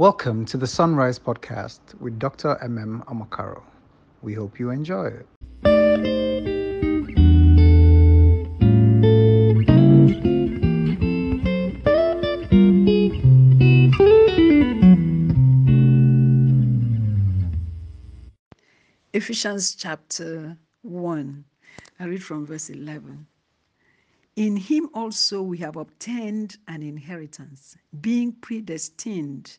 Welcome to the Sunrise Podcast with Dr. MM Amakaro. We hope you enjoy it. Ephesians chapter 1. I read from verse 11. In him also we have obtained an inheritance, being predestined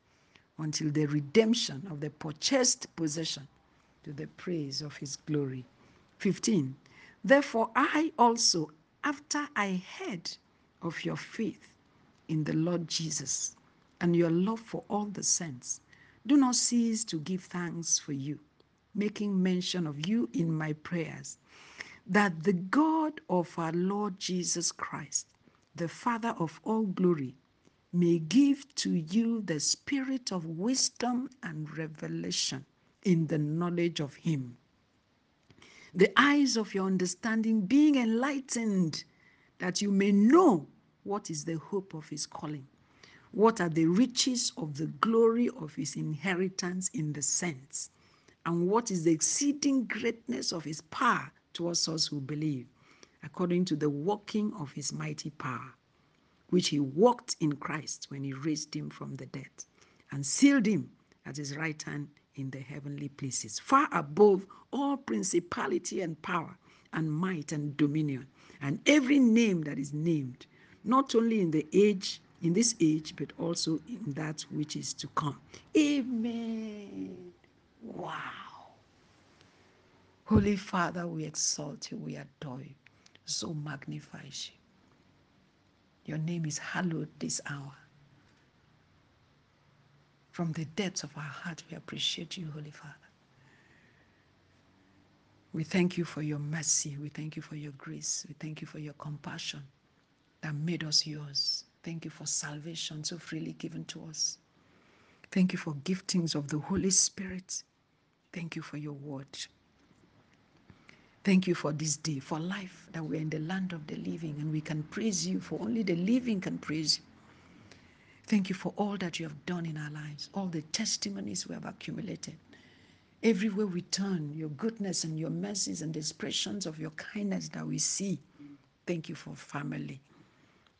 until the redemption of the purchased possession to the praise of his glory. 15. Therefore, I also, after I heard of your faith in the Lord Jesus and your love for all the saints, do not cease to give thanks for you, making mention of you in my prayers that the God of our Lord Jesus Christ, the Father of all glory, may give to you the spirit of wisdom and revelation in the knowledge of Him. The eyes of your understanding being enlightened, that you may know what is the hope of His calling, what are the riches of the glory of His inheritance in the saints, and what is the exceeding greatness of His power towards us who believe, according to the working of his mighty power, which he walked in Christ when he raised him from the dead and sealed him at his right hand in the heavenly places, far above all principality and power and might and dominion, and every name that is named, not only in the age, in this age, but also in that which is to come. Amen. Wow. Holy Father, we exalt you, we adore you, so magnifies you. Your name is hallowed this hour. From the depths of our heart, we appreciate you, Holy Father. We thank you for your mercy. We thank you for your grace. We thank you for your compassion that made us yours. Thank you for salvation so freely given to us. Thank you for giftings of the Holy Spirit. Thank you for your word. Thank you for this day, for life, that we're in the land of the living and we can praise you, for only the living can praise you. Thank you for all that you have done in our lives, all the testimonies we have accumulated. Everywhere we turn, your goodness and your mercies and the expressions of your kindness that we see. Thank you for family.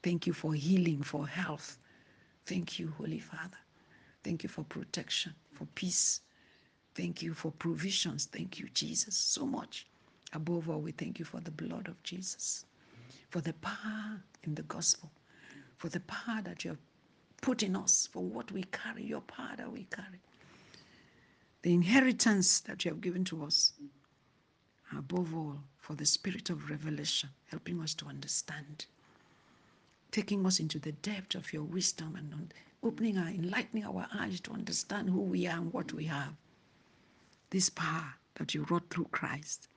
Thank you for healing, for health. Thank you, Holy Father. Thank you for protection, for peace. Thank you for provisions. Thank you, Jesus, so much. Above all, we thank you for the blood of Jesus, for the power in the gospel, for the power that you have put in us, for what we carry, your power that we carry, the inheritance that you have given to us. Above all, for the spirit of revelation, helping us to understand, taking us into the depth of your wisdom and opening our, enlightening our eyes to understand who we are and what we have. This power that you wrought through Christ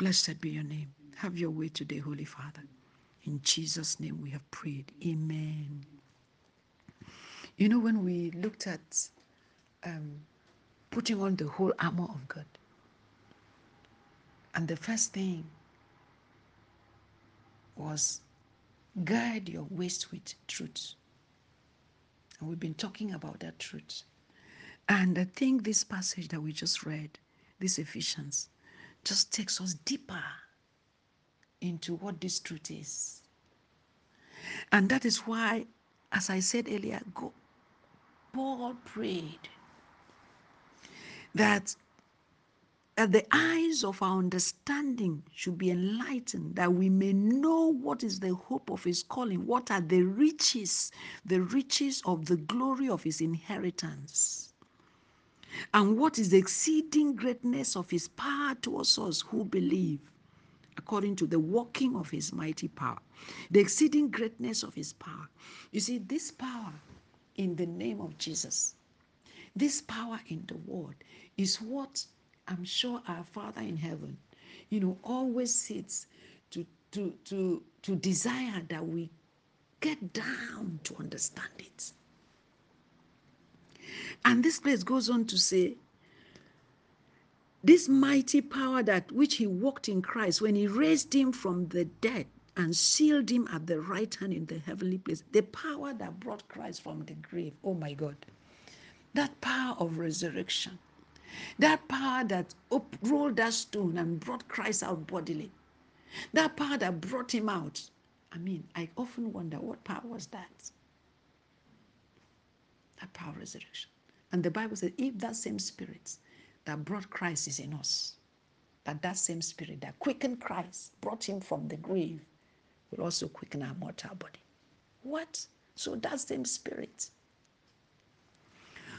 Blessed be your name. Have your way today, Holy Father. In Jesus' name we have prayed. Amen. You know, when we looked at um, putting on the whole armor of God, and the first thing was guide your waist with truth. And we've been talking about that truth. And I think this passage that we just read, this Ephesians, just takes us deeper into what this truth is. And that is why, as I said earlier, God, Paul prayed that, that the eyes of our understanding should be enlightened, that we may know what is the hope of his calling, what are the riches, the riches of the glory of his inheritance and what is the exceeding greatness of his power towards us who believe, according to the working of his mighty power. The exceeding greatness of his power. You see, this power in the name of Jesus. This power in the word is what I'm sure our Father in heaven, you know, always sits to to to to desire that we get down to understand it. And this place goes on to say, this mighty power that which he walked in Christ when he raised him from the dead and sealed him at the right hand in the heavenly place. The power that brought Christ from the grave. Oh my God. That power of resurrection. That power that up, rolled that stone and brought Christ out bodily. That power that brought him out. I mean, I often wonder what power was that? That power of resurrection. And the Bible says, if that same spirit that brought Christ is in us, that that same spirit that quickened Christ, brought him from the grave, will also quicken our mortal body. What? So that same spirit.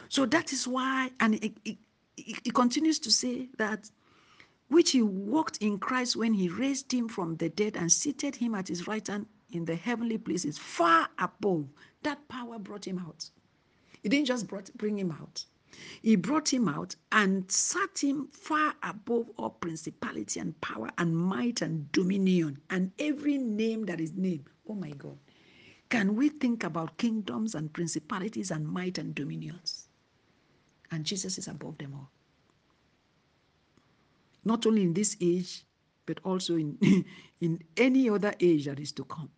So that is why, and it, it, it continues to say that which he walked in Christ when he raised him from the dead and seated him at his right hand in the heavenly places, far above. That power brought him out. He didn't just brought, bring him out. He brought him out and sat him far above all principality and power and might and dominion and every name that is named. Oh my God. Can we think about kingdoms and principalities and might and dominions? And Jesus is above them all. Not only in this age, but also in, in any other age that is to come.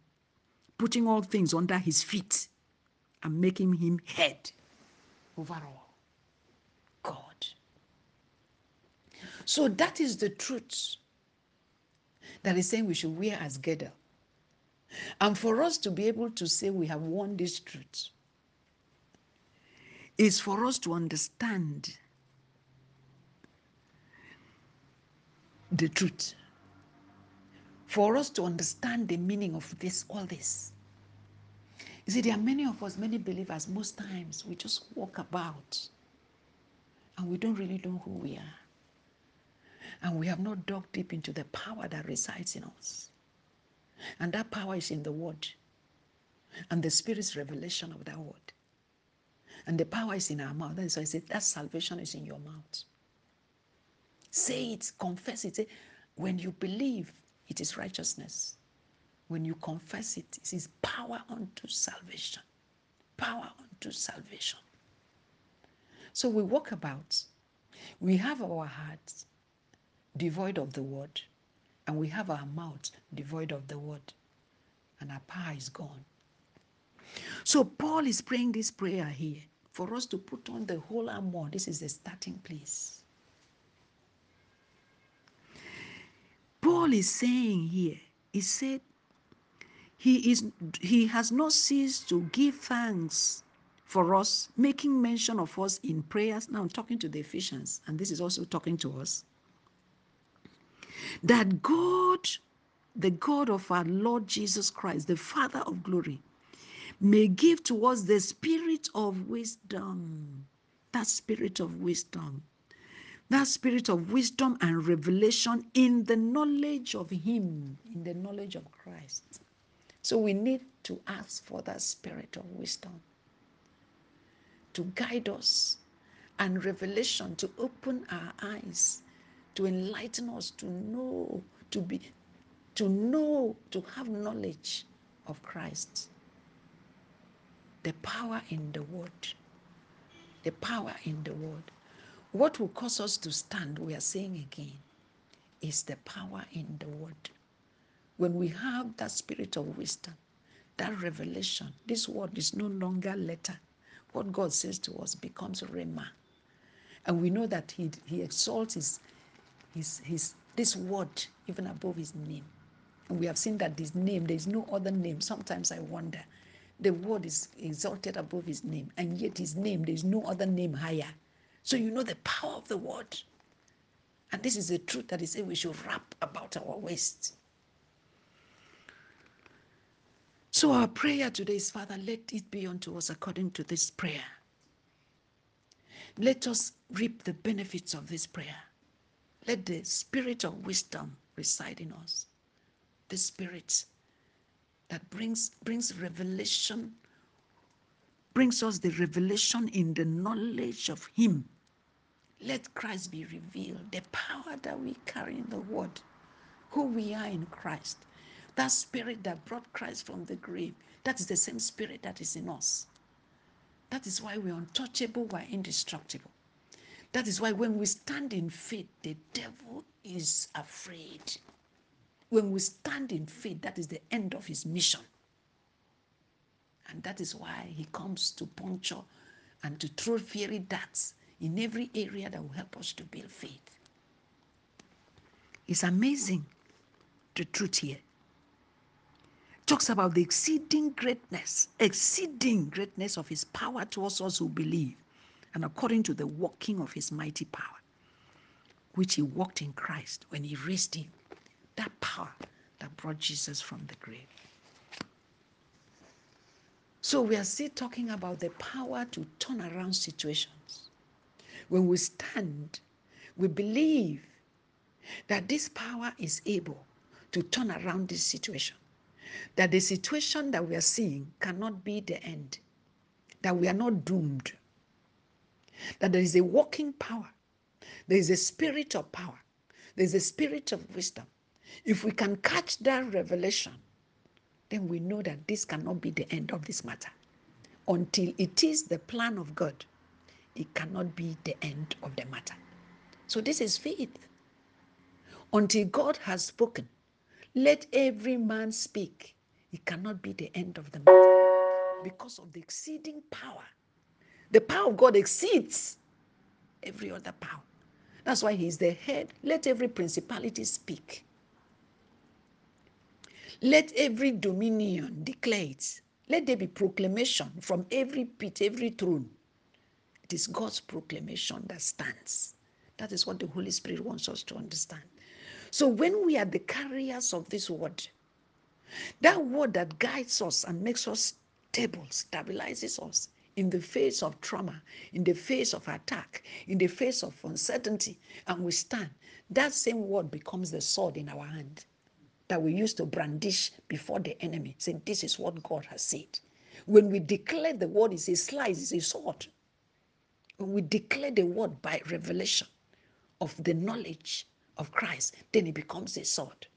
Putting all things under his feet and making him head over all. God. So that is the truth that is saying we should wear as girdle. And for us to be able to say we have won this truth is for us to understand the truth. For us to understand the meaning of this, all this. You see, there are many of us, many believers, most times we just walk about and we don't really know who we are. And we have not dug deep into the power that resides in us. And that power is in the Word. And the Spirit's revelation of that Word. And the power is in our mouth. That's why I said that salvation is in your mouth. Say it, confess it. Say, when you believe, it is righteousness. When you confess it, it is power unto salvation. Power unto salvation. So we walk about. We have our hearts devoid of the word, and we have our mouths devoid of the word, and our power is gone. So Paul is praying this prayer here for us to put on the whole armor. This is the starting place. Paul is saying here, he said, he is he has not ceased to give thanks for us, making mention of us in prayers. Now I'm talking to the Ephesians, and this is also talking to us. That God, the God of our Lord Jesus Christ, the Father of glory, may give to us the spirit of wisdom. That spirit of wisdom. That spirit of wisdom and revelation in the knowledge of Him, in the knowledge of Christ. So we need to ask for that spirit of wisdom to guide us and revelation to open our eyes to enlighten us to know to be to know to have knowledge of Christ. The power in the word. The power in the word. What will cause us to stand we are saying again is the power in the word when we have that spirit of wisdom that revelation this word is no longer letter what God says to us becomes Rhema. And we know that He, he exalts his, his, his, this word even above His name. And we have seen that this name, there is no other name. Sometimes I wonder. The word is exalted above His name, and yet His name, there is no other name higher. So you know the power of the word. And this is the truth that He said we should wrap about our waist. So our prayer today is, Father, let it be unto us according to this prayer. Let us reap the benefits of this prayer. Let the spirit of wisdom reside in us. The spirit that brings, brings revelation brings us the revelation in the knowledge of Him. Let Christ be revealed, the power that we carry in the Word, who we are in Christ. That spirit that brought Christ from the grave, that is the same spirit that is in us. That is why we're untouchable, we're indestructible. That is why when we stand in faith, the devil is afraid. When we stand in faith, that is the end of his mission. And that is why he comes to puncture and to throw fiery darts in every area that will help us to build faith. It's amazing the truth here. Talks about the exceeding greatness, exceeding greatness of his power towards us who believe, and according to the working of his mighty power, which he worked in Christ when he raised him. That power that brought Jesus from the grave. So we are still talking about the power to turn around situations. When we stand, we believe that this power is able to turn around this situation. That the situation that we are seeing cannot be the end. That we are not doomed. That there is a working power. There is a spirit of power. There is a spirit of wisdom. If we can catch that revelation, then we know that this cannot be the end of this matter. Until it is the plan of God, it cannot be the end of the matter. So, this is faith. Until God has spoken, let every man speak. It cannot be the end of the matter because of the exceeding power. The power of God exceeds every other power. That's why He's the head. Let every principality speak. Let every dominion declare it. Let there be proclamation from every pit, every throne. It is God's proclamation that stands. That is what the Holy Spirit wants us to understand. So when we are the carriers of this word, that word that guides us and makes us stable, stabilizes us in the face of trauma, in the face of attack, in the face of uncertainty, and we stand, that same word becomes the sword in our hand that we used to brandish before the enemy, saying, This is what God has said. When we declare the word is a slice, is a sword. When we declare the word by revelation of the knowledge of Christ, then it becomes a sword.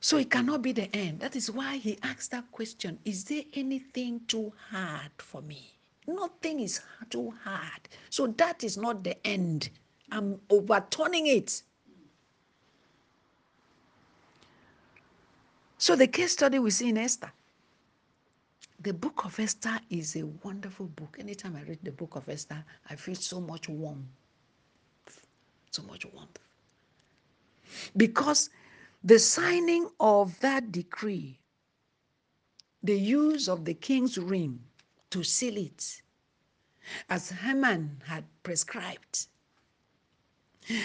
So it cannot be the end. That is why he asked that question Is there anything too hard for me? Nothing is too hard. So that is not the end. I'm overturning it. So the case study we see in Esther. The book of Esther is a wonderful book. Anytime I read the book of Esther, I feel so much warmth. So much warmth. Because the signing of that decree, the use of the king's ring to seal it, as Haman had prescribed,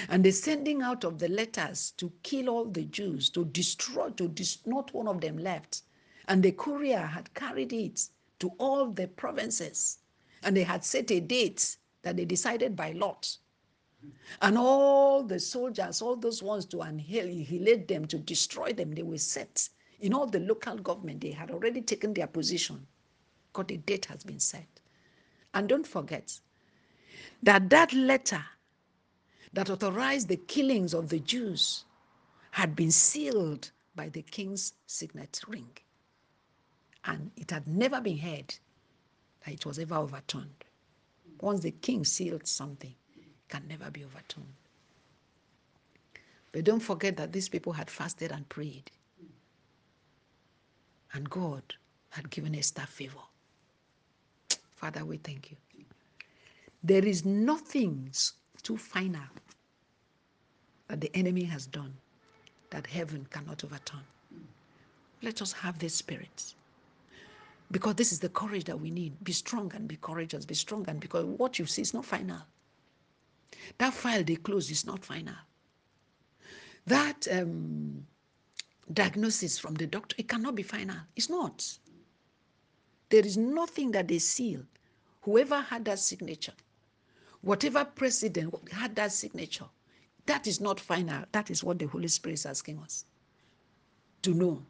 and the sending out of the letters to kill all the Jews, to destroy, to dis- not one of them left. And the courier had carried it to all the provinces. And they had set a date that they decided by lot. And all the soldiers, all those ones to annihilate, them to destroy them. They were set in all the local government. They had already taken their position because the date has been set. And don't forget that that letter that authorized the killings of the Jews had been sealed by the king's signet ring. And it had never been heard that it was ever overturned. Once the king sealed something, can never be overturned. But don't forget that these people had fasted and prayed. And God had given Esther favor. Father, we thank you. There is nothing too final that the enemy has done that heaven cannot overturn. Let us have this spirit. Because this is the courage that we need. Be strong and be courageous. Be strong and because what you see is not final. That file they close is not final. That um, diagnosis from the doctor, it cannot be final. It's not. There is nothing that they seal. Whoever had that signature, whatever president had that signature, that is not final. That is what the Holy Spirit is asking us to know.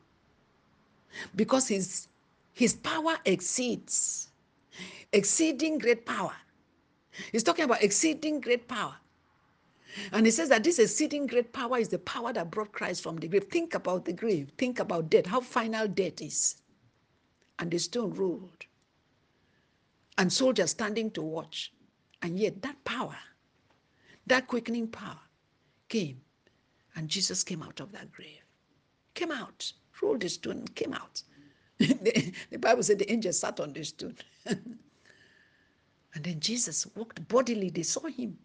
Because his His power exceeds, exceeding great power. He's talking about exceeding great power. And he says that this exceeding great power is the power that brought Christ from the grave. Think about the grave. Think about death, how final death is. And the stone rolled. And soldiers standing to watch. And yet that power, that quickening power came. And Jesus came out of that grave. Came out, rolled the stone, came out. the, the Bible said the angel sat on the stone. and then Jesus walked bodily, they saw him.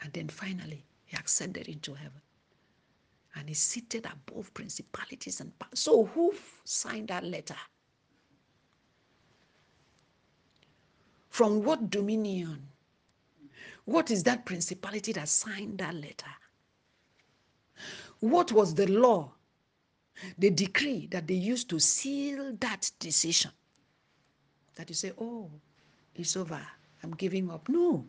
And then finally, he ascended into heaven. And he's seated above principalities and powers. So, who signed that letter? From what dominion? What is that principality that signed that letter? What was the law, the decree that they used to seal that decision? That you say, oh, it's over, I'm giving up. No.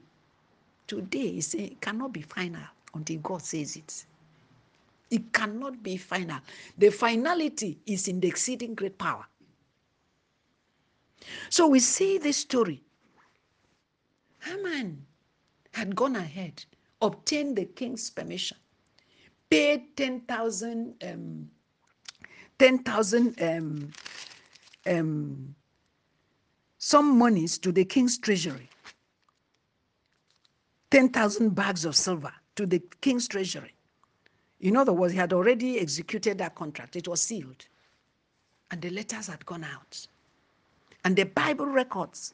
Today, it cannot be final until God says it. It cannot be final. The finality is in the exceeding great power. So we see this story. Haman had gone ahead, obtained the king's permission, paid 10,000 um, 10,000 um, um, some monies to the king's treasury. 10,000 bags of silver to the king's treasury. In other words, he had already executed that contract. It was sealed. And the letters had gone out. And the Bible records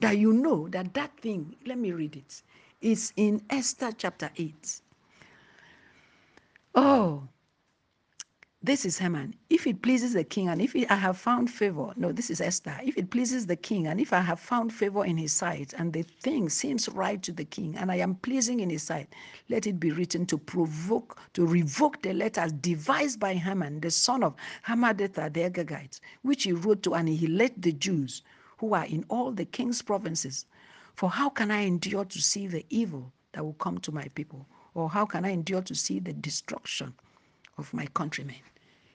that you know that that thing, let me read it, is in Esther chapter 8. Oh, this is Haman. If it pleases the king, and if I have found favor, no, this is Esther. If it pleases the king, and if I have found favor in his sight, and the thing seems right to the king, and I am pleasing in his sight, let it be written to provoke, to revoke the letters devised by Haman, the son of Hammedatha the Agagite, which he wrote to, let the Jews who are in all the king's provinces. For how can I endure to see the evil that will come to my people? Or how can I endure to see the destruction of my countrymen?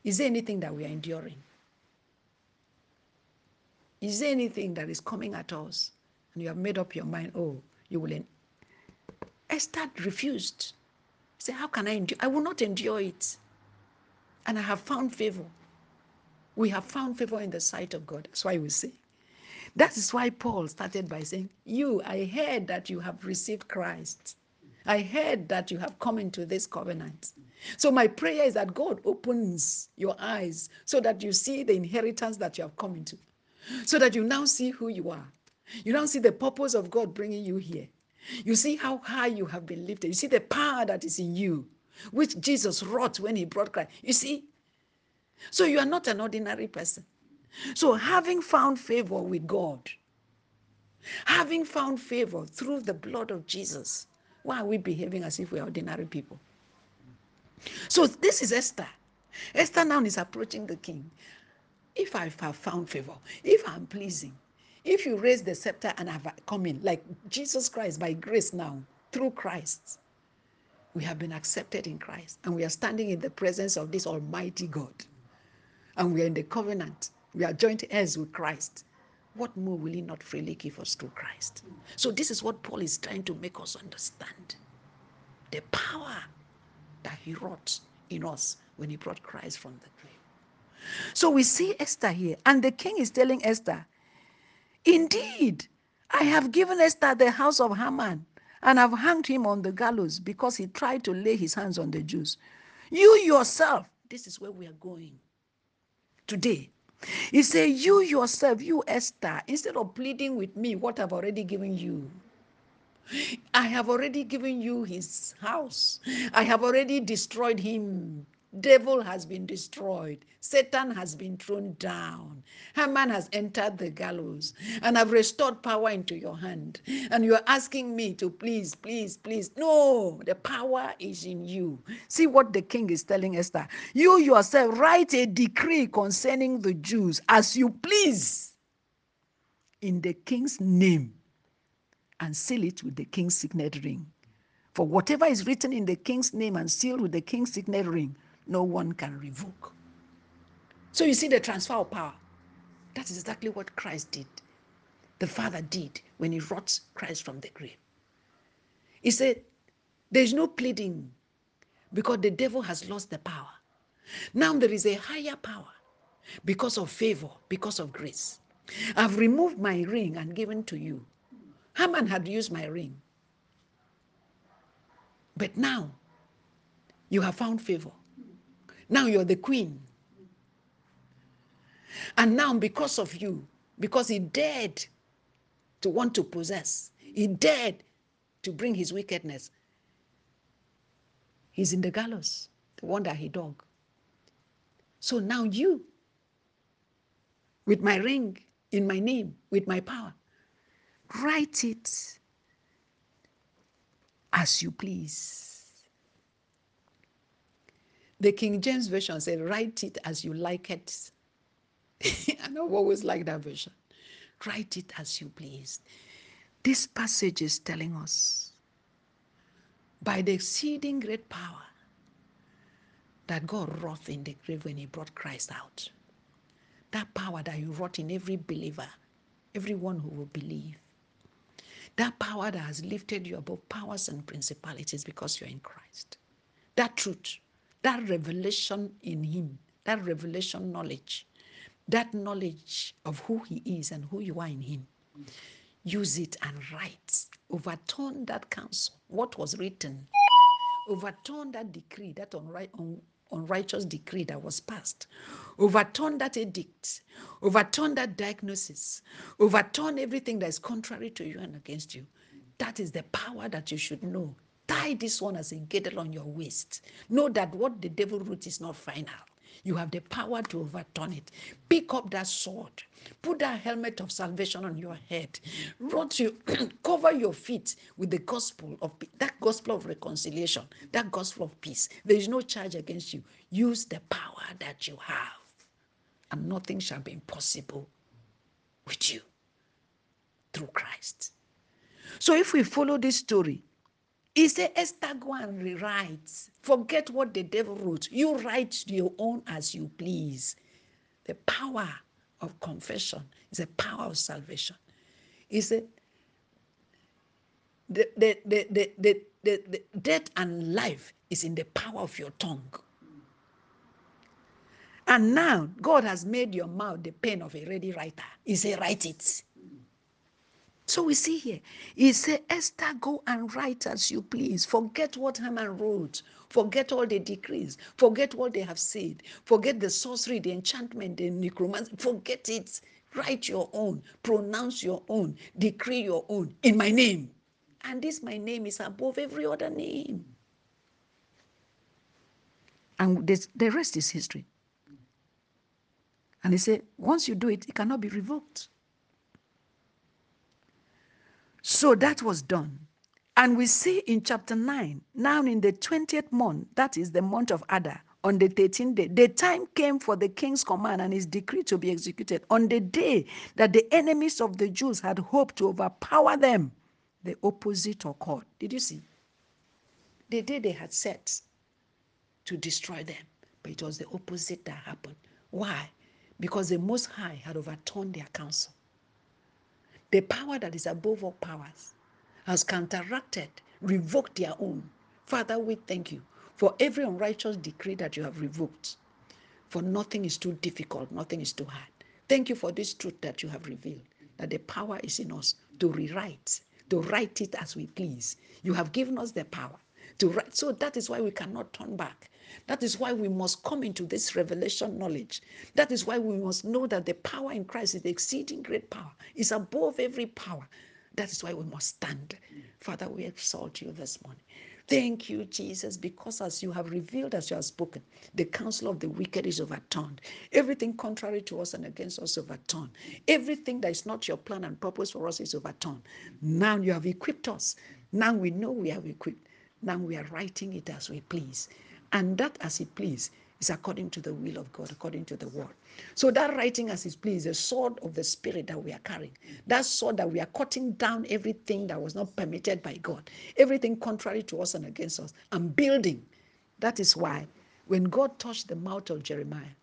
Is there anything that we are enduring? Is there anything that is coming at us and you have made up your mind, oh, you will. En-? Esther refused. Say, how can I endure? I will not endure it. And I have found favor. We have found favor in the sight of God. That's why we say. That is why Paul started by saying, You, I heard that you have received Christ. I heard that you have come into this covenant. So my prayer is that God opens your eyes so that you see the inheritance that you have come into, so that you now see who you are. You now see the purpose of God bringing you here. You see how high you have been lifted. You see the power that is in you, which Jesus wrought when he brought Christ. You see? So you are not an ordinary person. So having found favor with God, having found favor through the blood of Jesus, why are we behaving as if we are ordinary people? So this is Esther. Esther now is approaching the king. If I have found favor, if I'm pleasing, if you raise the scepter and have come in, like Jesus Christ by grace now, through Christ, we have been accepted in Christ and we are standing in the presence of this Almighty God. And we are in the covenant. We are joint heirs with Christ. What more will He not freely give us through Christ? So, this is what Paul is trying to make us understand the power that he wrought in us when he brought Christ from the grave. So we see Esther here, and the king is telling Esther, Indeed, I have given Esther the house of Haman, and have hanged him on the gallows because he tried to lay his hands on the Jews. You yourself, this is where we are going today. He said, You yourself, you Esther, instead of pleading with me what I've already given you, I have already given you his house. I have already destroyed him. Devil has been destroyed. Satan has been thrown down. Haman has entered the gallows. And I've restored power into your hand. And you're asking me to please, please, please. No, the power is in you. See what the king is telling Esther. You yourself write a decree concerning the Jews as you please in the king's name and seal it with the king's signet ring. For whatever is written in the king's name and sealed with the king's signet ring, no one can revoke. So you see the transfer of power. That is exactly what Christ did. The Father did when he brought Christ from the grave. He said, There's no pleading because the devil has lost the power. Now there is a higher power because of favor, because of grace. I've removed my ring and given to you. Haman had used my ring. But now you have found favor. Now you're the queen. And now, because of you, because he dared to want to possess, he dared to bring his wickedness, he's in the gallows, the one that he dug. So now you, with my ring in my name, with my power, write it as you please. The King James Version said, Write it as you like it. I I've always liked that version. Write it as you please. This passage is telling us by the exceeding great power that God wrought in the grave when He brought Christ out. That power that He wrought in every believer, everyone who will believe. That power that has lifted you above powers and principalities because you're in Christ. That truth, that revelation in Him, that revelation knowledge, that knowledge of who He is and who you are in Him. Use it and write. Overturn that counsel. What was written? Overturn that decree, that unrighteous decree that was passed. Overturn that edict. Overturn that diagnosis. Overturn everything that is contrary to you and against you. That is the power that you should know. Tie this one as a girdle on your waist. Know that what the devil wrote is not final. You have the power to overturn it. Pick up that sword. Put that helmet of salvation on your head. Run to cover your feet with the gospel of that gospel of reconciliation, that gospel of peace. There is no charge against you. Use the power that you have, and nothing shall be impossible with you through Christ. So if we follow this story, he said, Esther, go and rewrite. Forget what the devil wrote. You write your own as you please. The power of confession is a power of salvation. He said, the, the, the, the, the, the, the death and life is in the power of your tongue. And now God has made your mouth the pen of a ready writer. He said, write it. So we see here, he said, Esther, go and write as you please. Forget what Haman wrote. Forget all the decrees. Forget what they have said. Forget the sorcery, the enchantment, the necromancy. Forget it. Write your own. Pronounce your own. Decree your own in my name. And this my name is above every other name. And this, the rest is history. And he said, once you do it, it cannot be revoked. So that was done. And we see in chapter 9, now in the 20th month, that is the month of Adar, on the 13th day, the time came for the king's command and his decree to be executed. On the day that the enemies of the Jews had hoped to overpower them, the opposite occurred. Did you see? The day they had set to destroy them, but it was the opposite that happened. Why? Because the Most High had overturned their counsel. The power that is above all powers has counteracted, revoked their own. Father, we thank you for every unrighteous decree that you have revoked. For nothing is too difficult, nothing is too hard. Thank you for this truth that you have revealed, that the power is in us to rewrite, to write it as we please. You have given us the power to. So that is why we cannot turn back. That is why we must come into this revelation knowledge. That is why we must know that the power in Christ is the exceeding great power, is above every power. That is why we must stand. Father, we exalt you this morning. Thank you, Jesus, because as you have revealed, as you have spoken, the counsel of the wicked is overturned. Everything contrary to us and against us overturned. Everything that is not your plan and purpose for us is overturned. Now you have equipped us. Now we know we have equipped. Now we are writing it as we please. And that as He please is according to the will of God, according to the word. So that writing as He please, the sword of the Spirit that we are carrying, that sword that we are cutting down everything that was not permitted by God, everything contrary to us and against us, and building. That is why when God touched the mouth of Jeremiah,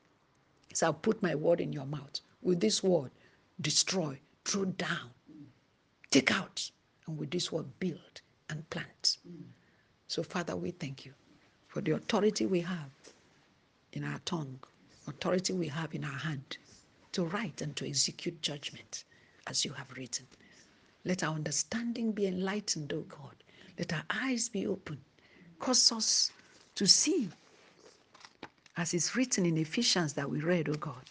So I'll put my word in your mouth. With this word, destroy, throw down, take out, and with this word, build and plant. So, Father, we thank you for the authority we have in our tongue, authority we have in our hand to write and to execute judgment as you have written. Let our understanding be enlightened, O God. Let our eyes be open. Cause us to see, as is written in Ephesians that we read, O God,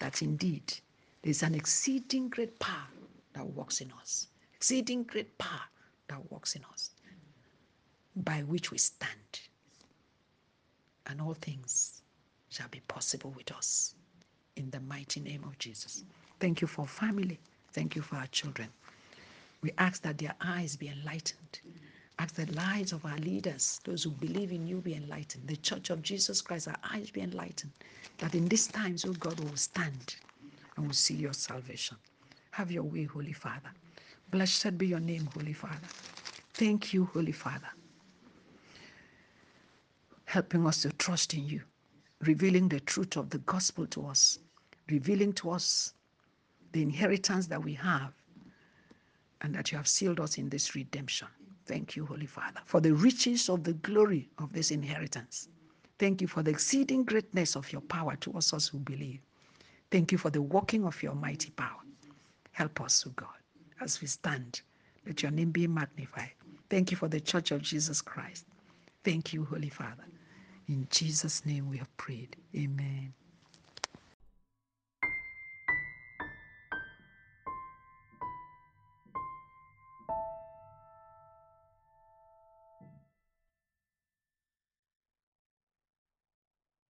that indeed there's an exceeding great power that works in us. Exceeding great power that works in us, by which we stand. And all things shall be possible with us. In the mighty name of Jesus. Thank you for family. Thank you for our children. We ask that their eyes be enlightened. Ask the lives of our leaders, those who believe in you, be enlightened. The church of Jesus Christ, our eyes be enlightened. That in these times, oh God, we will stand and will see your salvation. Have your way, Holy Father. Blessed be your name, Holy Father. Thank you, Holy Father, helping us to trust in you, revealing the truth of the gospel to us, revealing to us the inheritance that we have and that you have sealed us in this redemption. Thank you, Holy Father, for the riches of the glory of this inheritance. Thank you for the exceeding greatness of your power to us, us who believe. Thank you for the working of your mighty power. Help us, O God, as we stand. Let your name be magnified. Thank you for the church of Jesus Christ. Thank you, Holy Father. In Jesus' name we have prayed. Amen.